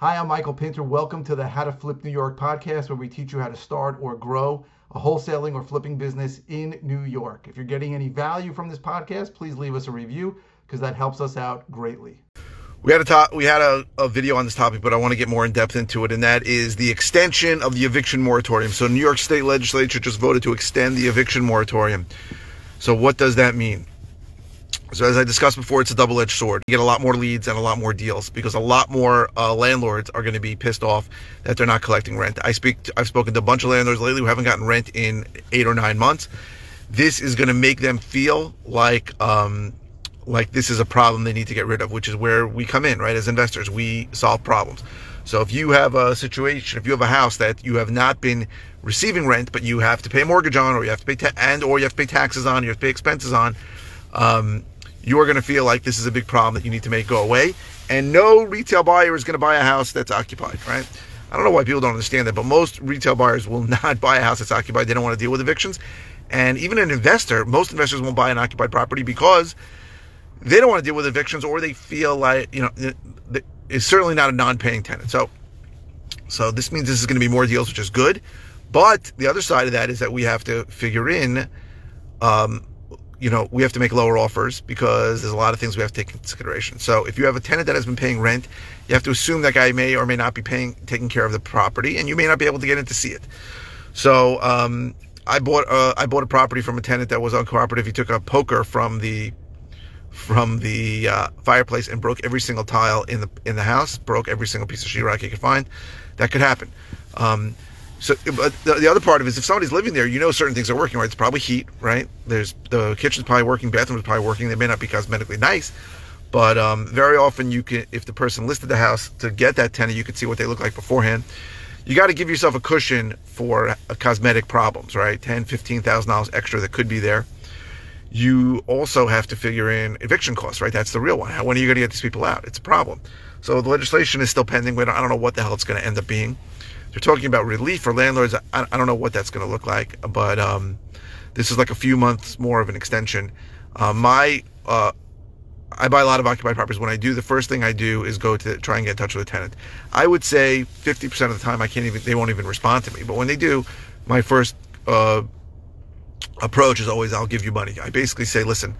Hi, I'm Michael Pinter. Welcome to the How to Flip New York podcast, where we teach you how to start or grow a wholesaling or flipping business in New York. If you're getting any value from this podcast, please leave us a review because that helps us out greatly. We had a talk, we had a, a video on this topic, but I want to get more in depth into it, and that is the extension of the eviction moratorium. So, New York State Legislature just voted to extend the eviction moratorium. So, what does that mean? So, as I discussed before, it's a double edged sword. You get a lot more leads and a lot more deals because a lot more uh, landlords are going to be pissed off that they're not collecting rent. I speak, to, I've spoken to a bunch of landlords lately who haven't gotten rent in eight or nine months. This is going to make them feel like, um, like this is a problem they need to get rid of, which is where we come in, right? As investors, we solve problems. So if you have a situation, if you have a house that you have not been receiving rent, but you have to pay a mortgage on, or you have to pay ta- and or you have to pay taxes on, you have to pay expenses on, um, you are going to feel like this is a big problem that you need to make go away. And no retail buyer is going to buy a house that's occupied, right? I don't know why people don't understand that, but most retail buyers will not buy a house that's occupied. They don't want to deal with evictions. And even an investor, most investors won't buy an occupied property because they don't want to deal with evictions or they feel like, you know, it's certainly not a non-paying tenant. So, so this means this is going to be more deals, which is good. But the other side of that is that we have to figure in, um, you know, we have to make lower offers because there's a lot of things we have to take into consideration. So if you have a tenant that has been paying rent, you have to assume that guy may or may not be paying, taking care of the property, and you may not be able to get in to see it. So um, I bought uh, I bought a property from a tenant that was uncooperative. He took a poker from the from the uh, fireplace and broke every single tile in the in the house, broke every single piece of sheetrock he could find. That could happen. Um, so, but the, the, other part of it is if somebody's living there, you know certain things are working, right? It's probably heat, right? There's the kitchen's probably working, bathroom's probably working. They may not be cosmetically nice, but um, very often you can, if the person listed the house to get that tenant, you can see what they look like beforehand. You got to give yourself a cushion for cosmetic problems, right? Ten, fifteen thousand dollars extra that could be there. You also have to figure in eviction costs, right? That's the real one. How, when are you going to get these people out? It's a problem. So the legislation is still pending. I don't know what the hell it's going to end up being. They're talking about relief for landlords. I, I don't know what that's going to look like, but um, this is like a few months more of an extension. Uh, my uh, I buy a lot of occupied properties. When I do, the first thing I do is go to try and get in touch with a tenant. I would say 50% of the time I can't even, they won't even respond to me. But when they do, my first uh, approach is always, I'll give you money. I basically say, listen,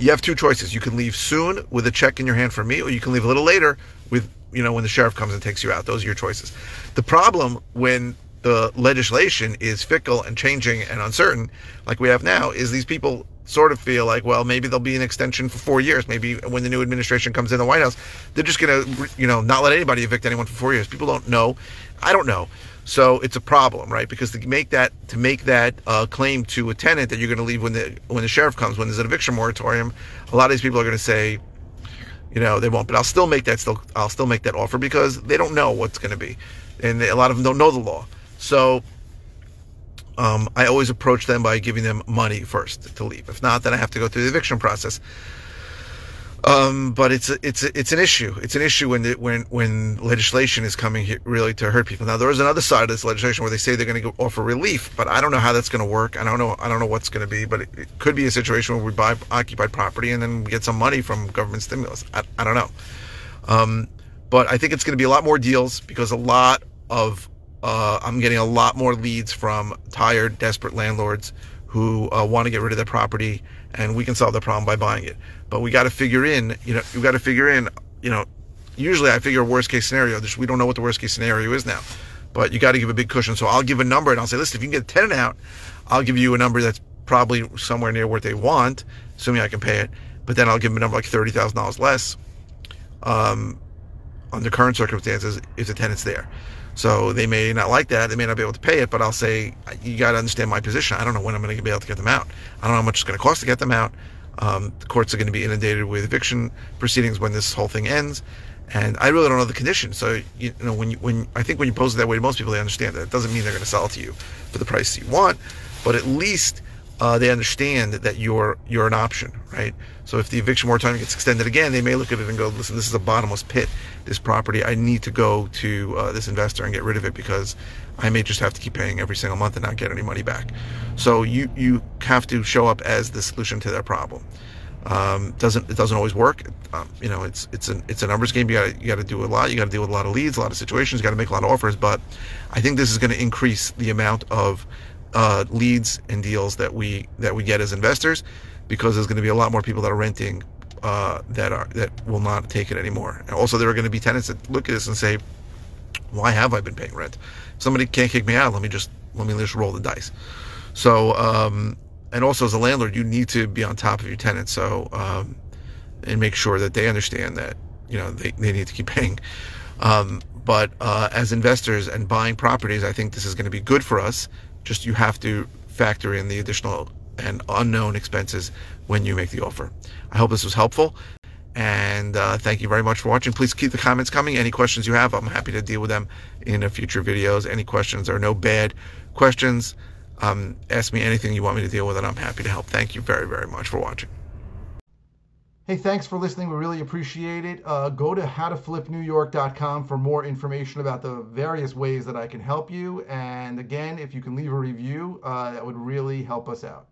you have two choices. You can leave soon with a check in your hand from me, or you can leave a little later with you know, when the sheriff comes and takes you out. Those are your choices. The problem when the legislation is fickle and changing and uncertain, like we have now, is these people sort of feel like, well, maybe there'll be an extension for four years. Maybe when the new administration comes in the White House, they're just going to, you know, not let anybody evict anyone for four years. People don't know. I don't know. So it's a problem, right? Because to make that to make that uh, claim to a tenant that you're going to leave when the when the sheriff comes, when there's an eviction moratorium, a lot of these people are going to say, you know, they won't. But I'll still make that still I'll still make that offer because they don't know what's going to be, and a lot of them don't know the law. So um, I always approach them by giving them money first to leave. If not, then I have to go through the eviction process. Um, but it's a, it's a, it's an issue. It's an issue when the, when when legislation is coming here really to hurt people. Now there is another side of this legislation where they say they're going to offer relief, but I don't know how that's going to work. I don't know. I don't know what's going to be. But it, it, could be a situation where we buy occupied property and then we get some money from government stimulus. I, I don't know. Um, but I think it's going to be a lot more deals because a lot of uh, I'm getting a lot more leads from tired, desperate landlords who uh, want to get rid of their property, and we can solve the problem by buying it. But we got to figure in, you know, we got to figure in, you know, usually I figure worst case scenario. we don't know what the worst case scenario is now, but you got to give a big cushion. So I'll give a number and I'll say, listen, if you can get a tenant out, I'll give you a number that's probably somewhere near what they want, assuming I can pay it. But then I'll give them a number like thirty thousand dollars less, um, under current circumstances, if the tenant's there. So they may not like that. They may not be able to pay it, but I'll say, you got to understand my position. I don't know when I'm going to be able to get them out. I don't know how much it's going to cost to get them out. Um, the courts are going to be inundated with eviction proceedings when this whole thing ends. And I really don't know the conditions. So, you know, when you, when I think when you pose it that way to most people, they understand that. It doesn't mean they're going to sell it to you for the price you want, but at least uh, they understand that you're you're an option, right? So if the eviction moratorium gets extended again, they may look at it and go, "Listen, this is a bottomless pit. This property, I need to go to uh, this investor and get rid of it because I may just have to keep paying every single month and not get any money back." So you you have to show up as the solution to their problem. Um, doesn't it doesn't always work. Um, you know, it's it's an it's a numbers game. You got you got to do a lot. You got to deal with a lot of leads, a lot of situations. You got to make a lot of offers. But I think this is going to increase the amount of uh, leads and deals that we that we get as investors, because there's going to be a lot more people that are renting uh, that are that will not take it anymore. Also, there are going to be tenants that look at this and say, "Why have I been paying rent? Somebody can't kick me out. Let me just let me just roll the dice." So, um, and also as a landlord, you need to be on top of your tenants. So, um, and make sure that they understand that you know they, they need to keep paying. Um, but uh, as investors and buying properties, I think this is going to be good for us. Just you have to factor in the additional and unknown expenses when you make the offer. I hope this was helpful. And uh, thank you very much for watching. Please keep the comments coming. Any questions you have, I'm happy to deal with them in future videos. Any questions are no bad questions. Um, ask me anything you want me to deal with, and I'm happy to help. Thank you very, very much for watching. Hey, thanks for listening. We really appreciate it. Uh, go to howtoflipnewyork.com for more information about the various ways that I can help you. And again, if you can leave a review, uh, that would really help us out.